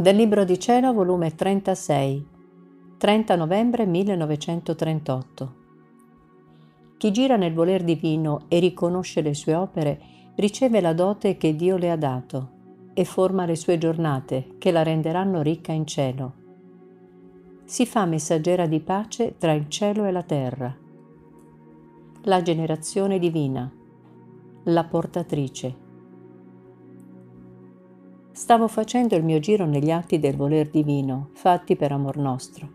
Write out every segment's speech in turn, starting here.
Del Libro di Cielo, volume 36, 30 novembre 1938. Chi gira nel voler divino e riconosce le sue opere, riceve la dote che Dio le ha dato e forma le sue giornate che la renderanno ricca in cielo. Si fa messaggera di pace tra il cielo e la terra. La generazione divina, la portatrice Stavo facendo il mio giro negli atti del voler divino, fatti per amor nostro,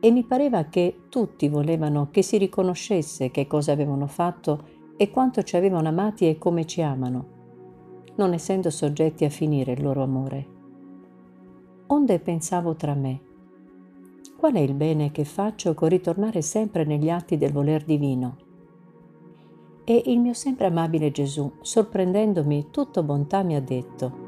e mi pareva che tutti volevano che si riconoscesse che cosa avevano fatto e quanto ci avevano amati e come ci amano, non essendo soggetti a finire il loro amore. Onde pensavo tra me, qual è il bene che faccio con ritornare sempre negli atti del voler divino? E il mio sempre amabile Gesù, sorprendendomi tutto bontà, mi ha detto,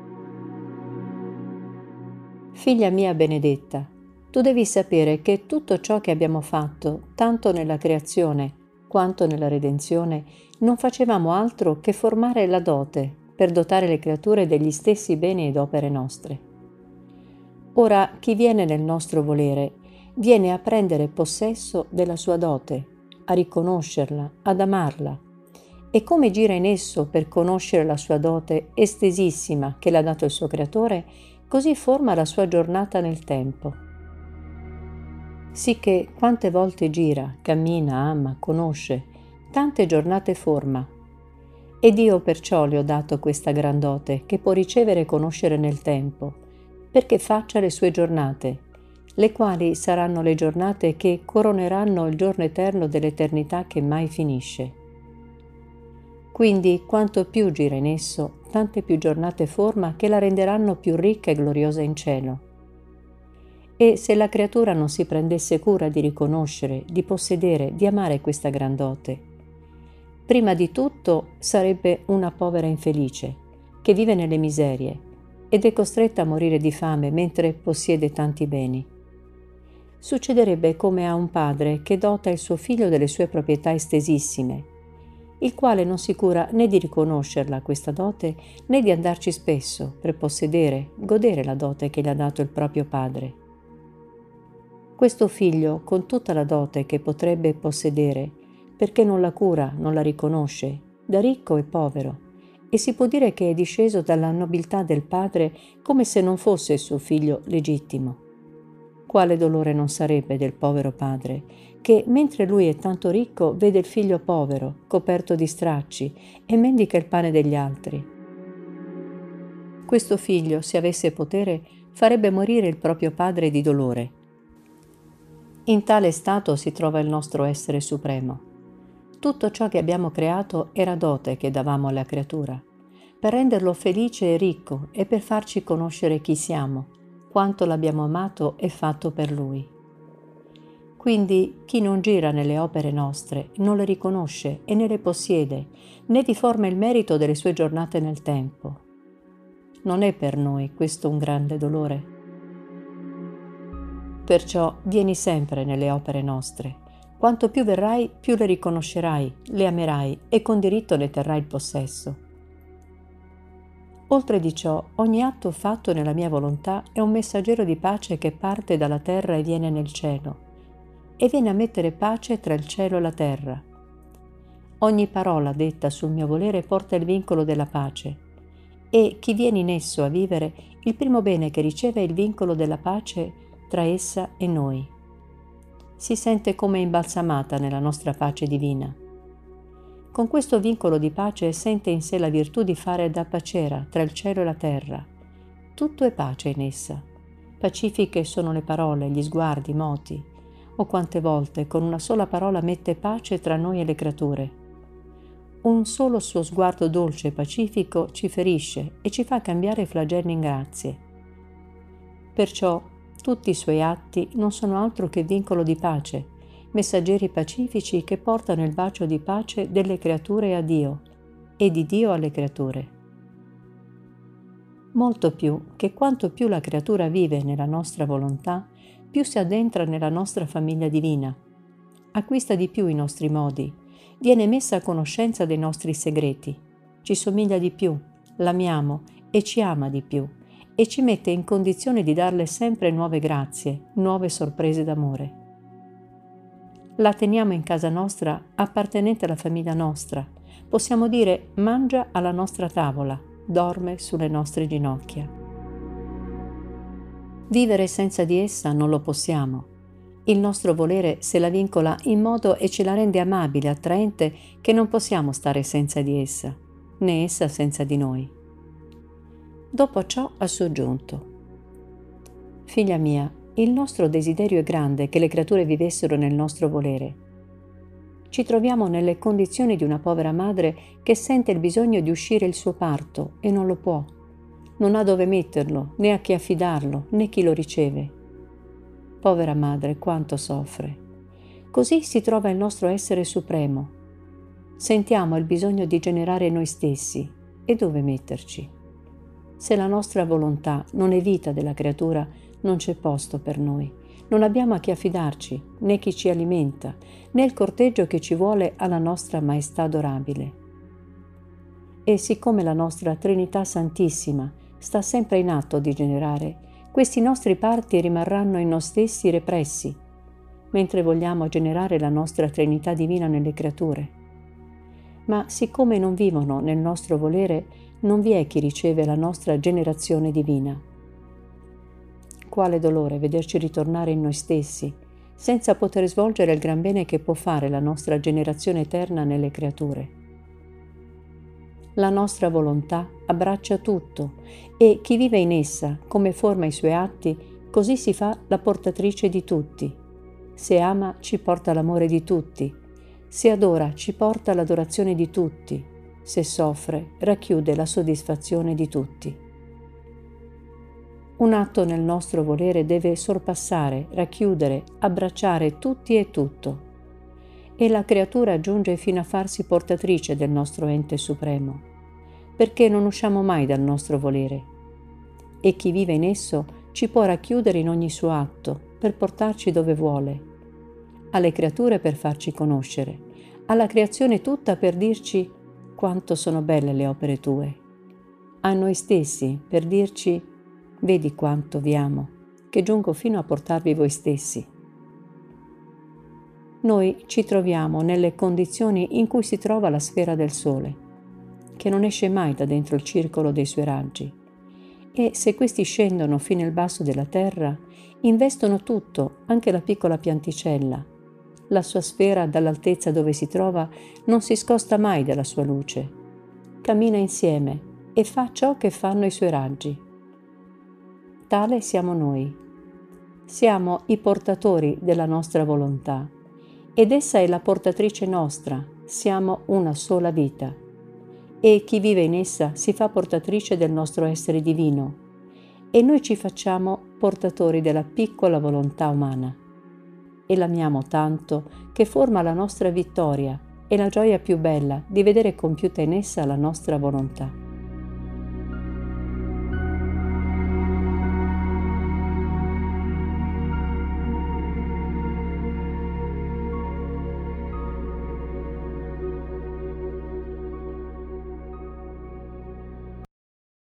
Figlia mia benedetta, tu devi sapere che tutto ciò che abbiamo fatto, tanto nella creazione quanto nella redenzione, non facevamo altro che formare la dote per dotare le creature degli stessi beni ed opere nostre. Ora chi viene nel nostro volere viene a prendere possesso della sua dote, a riconoscerla, ad amarla, e come gira in esso per conoscere la sua dote estesissima che l'ha dato il suo creatore, così forma la sua giornata nel tempo. Sì che quante volte gira, cammina, ama, conosce, tante giornate forma. Ed io perciò le ho dato questa grandote che può ricevere e conoscere nel tempo, perché faccia le sue giornate, le quali saranno le giornate che coroneranno il giorno eterno dell'eternità che mai finisce. Quindi quanto più gira in esso, tante più giornate forma che la renderanno più ricca e gloriosa in cielo. E se la creatura non si prendesse cura di riconoscere, di possedere, di amare questa grandote, prima di tutto sarebbe una povera infelice, che vive nelle miserie ed è costretta a morire di fame mentre possiede tanti beni. Succederebbe come a un padre che dota il suo figlio delle sue proprietà estesissime il quale non si cura né di riconoscerla questa dote né di andarci spesso per possedere, godere la dote che gli ha dato il proprio padre. Questo figlio, con tutta la dote che potrebbe possedere, perché non la cura, non la riconosce, da ricco e povero, e si può dire che è disceso dalla nobiltà del padre come se non fosse il suo figlio legittimo. Quale dolore non sarebbe del povero padre, che mentre lui è tanto ricco vede il figlio povero, coperto di stracci, e mendica il pane degli altri. Questo figlio, se avesse potere, farebbe morire il proprio padre di dolore. In tale stato si trova il nostro essere supremo. Tutto ciò che abbiamo creato era dote che davamo alla creatura, per renderlo felice e ricco e per farci conoscere chi siamo, quanto l'abbiamo amato e fatto per Lui. Quindi chi non gira nelle opere nostre non le riconosce e ne le possiede, né di forma il merito delle sue giornate nel tempo. Non è per noi questo un grande dolore? Perciò vieni sempre nelle opere nostre. Quanto più verrai, più le riconoscerai, le amerai e con diritto ne terrai il possesso. Oltre di ciò, ogni atto fatto nella mia volontà è un messaggero di pace che parte dalla terra e viene nel cielo, e viene a mettere pace tra il cielo e la terra. Ogni parola detta sul mio volere porta il vincolo della pace, e chi viene in esso a vivere, il primo bene che riceve è il vincolo della pace tra essa e noi. Si sente come imbalsamata nella nostra pace divina con questo vincolo di pace sente in sé la virtù di fare da pacera tra il cielo e la terra. Tutto è pace in essa. Pacifiche sono le parole, gli sguardi, i moti. O quante volte con una sola parola mette pace tra noi e le creature. Un solo suo sguardo dolce e pacifico ci ferisce e ci fa cambiare flagelli in grazie. Perciò tutti i suoi atti non sono altro che vincolo di pace messaggeri pacifici che portano il bacio di pace delle creature a Dio e di Dio alle creature. Molto più che quanto più la creatura vive nella nostra volontà, più si addentra nella nostra famiglia divina, acquista di più i nostri modi, viene messa a conoscenza dei nostri segreti, ci somiglia di più, l'amiamo e ci ama di più, e ci mette in condizione di darle sempre nuove grazie, nuove sorprese d'amore. La teniamo in casa nostra appartenente alla famiglia nostra. Possiamo dire mangia alla nostra tavola, dorme sulle nostre ginocchia. Vivere senza di essa non lo possiamo. Il nostro volere se la vincola in modo e ce la rende amabile, attraente, che non possiamo stare senza di essa, né essa senza di noi. Dopo ciò ha soggiunto. Figlia mia, il nostro desiderio è grande che le creature vivessero nel nostro volere. Ci troviamo nelle condizioni di una povera madre che sente il bisogno di uscire il suo parto e non lo può. Non ha dove metterlo, né a chi affidarlo, né chi lo riceve. Povera madre, quanto soffre. Così si trova il nostro essere supremo. Sentiamo il bisogno di generare noi stessi e dove metterci. Se la nostra volontà non è vita della creatura, non c'è posto per noi. Non abbiamo a chi affidarci, né chi ci alimenta, né il corteggio che ci vuole alla nostra maestà adorabile. E siccome la nostra Trinità Santissima sta sempre in atto di generare, questi nostri parti rimarranno in noi stessi repressi, mentre vogliamo generare la nostra Trinità divina nelle creature. Ma siccome non vivono nel nostro volere, non vi è chi riceve la nostra generazione divina. Quale dolore vederci ritornare in noi stessi, senza poter svolgere il gran bene che può fare la nostra generazione eterna nelle creature. La nostra volontà abbraccia tutto e chi vive in essa, come forma i suoi atti, così si fa la portatrice di tutti. Se ama ci porta l'amore di tutti, se adora ci porta l'adorazione di tutti, se soffre racchiude la soddisfazione di tutti. Un atto nel nostro volere deve sorpassare, racchiudere, abbracciare tutti e tutto e la creatura giunge fino a farsi portatrice del nostro ente supremo, perché non usciamo mai dal nostro volere. E chi vive in esso ci può racchiudere in ogni suo atto per portarci dove vuole, alle creature per farci conoscere, alla creazione tutta per dirci quanto sono belle le opere tue, a noi stessi per dirci vedi quanto vi amo, che giungo fino a portarvi voi stessi noi ci troviamo nelle condizioni in cui si trova la sfera del Sole, che non esce mai da dentro il circolo dei suoi raggi. E se questi scendono fino al basso della terra, investono tutto, anche la piccola pianticella. La sua sfera dall'altezza dove si trova non si scosta mai dalla sua luce. Cammina insieme e fa ciò che fanno i suoi raggi. Tale siamo noi. Siamo i portatori della nostra volontà ed essa è la portatrice nostra, siamo una sola vita. E chi vive in essa si fa portatrice del nostro essere divino e noi ci facciamo portatori della piccola volontà umana. E l'amiamo tanto che forma la nostra vittoria e la gioia più bella di vedere compiuta in essa la nostra volontà.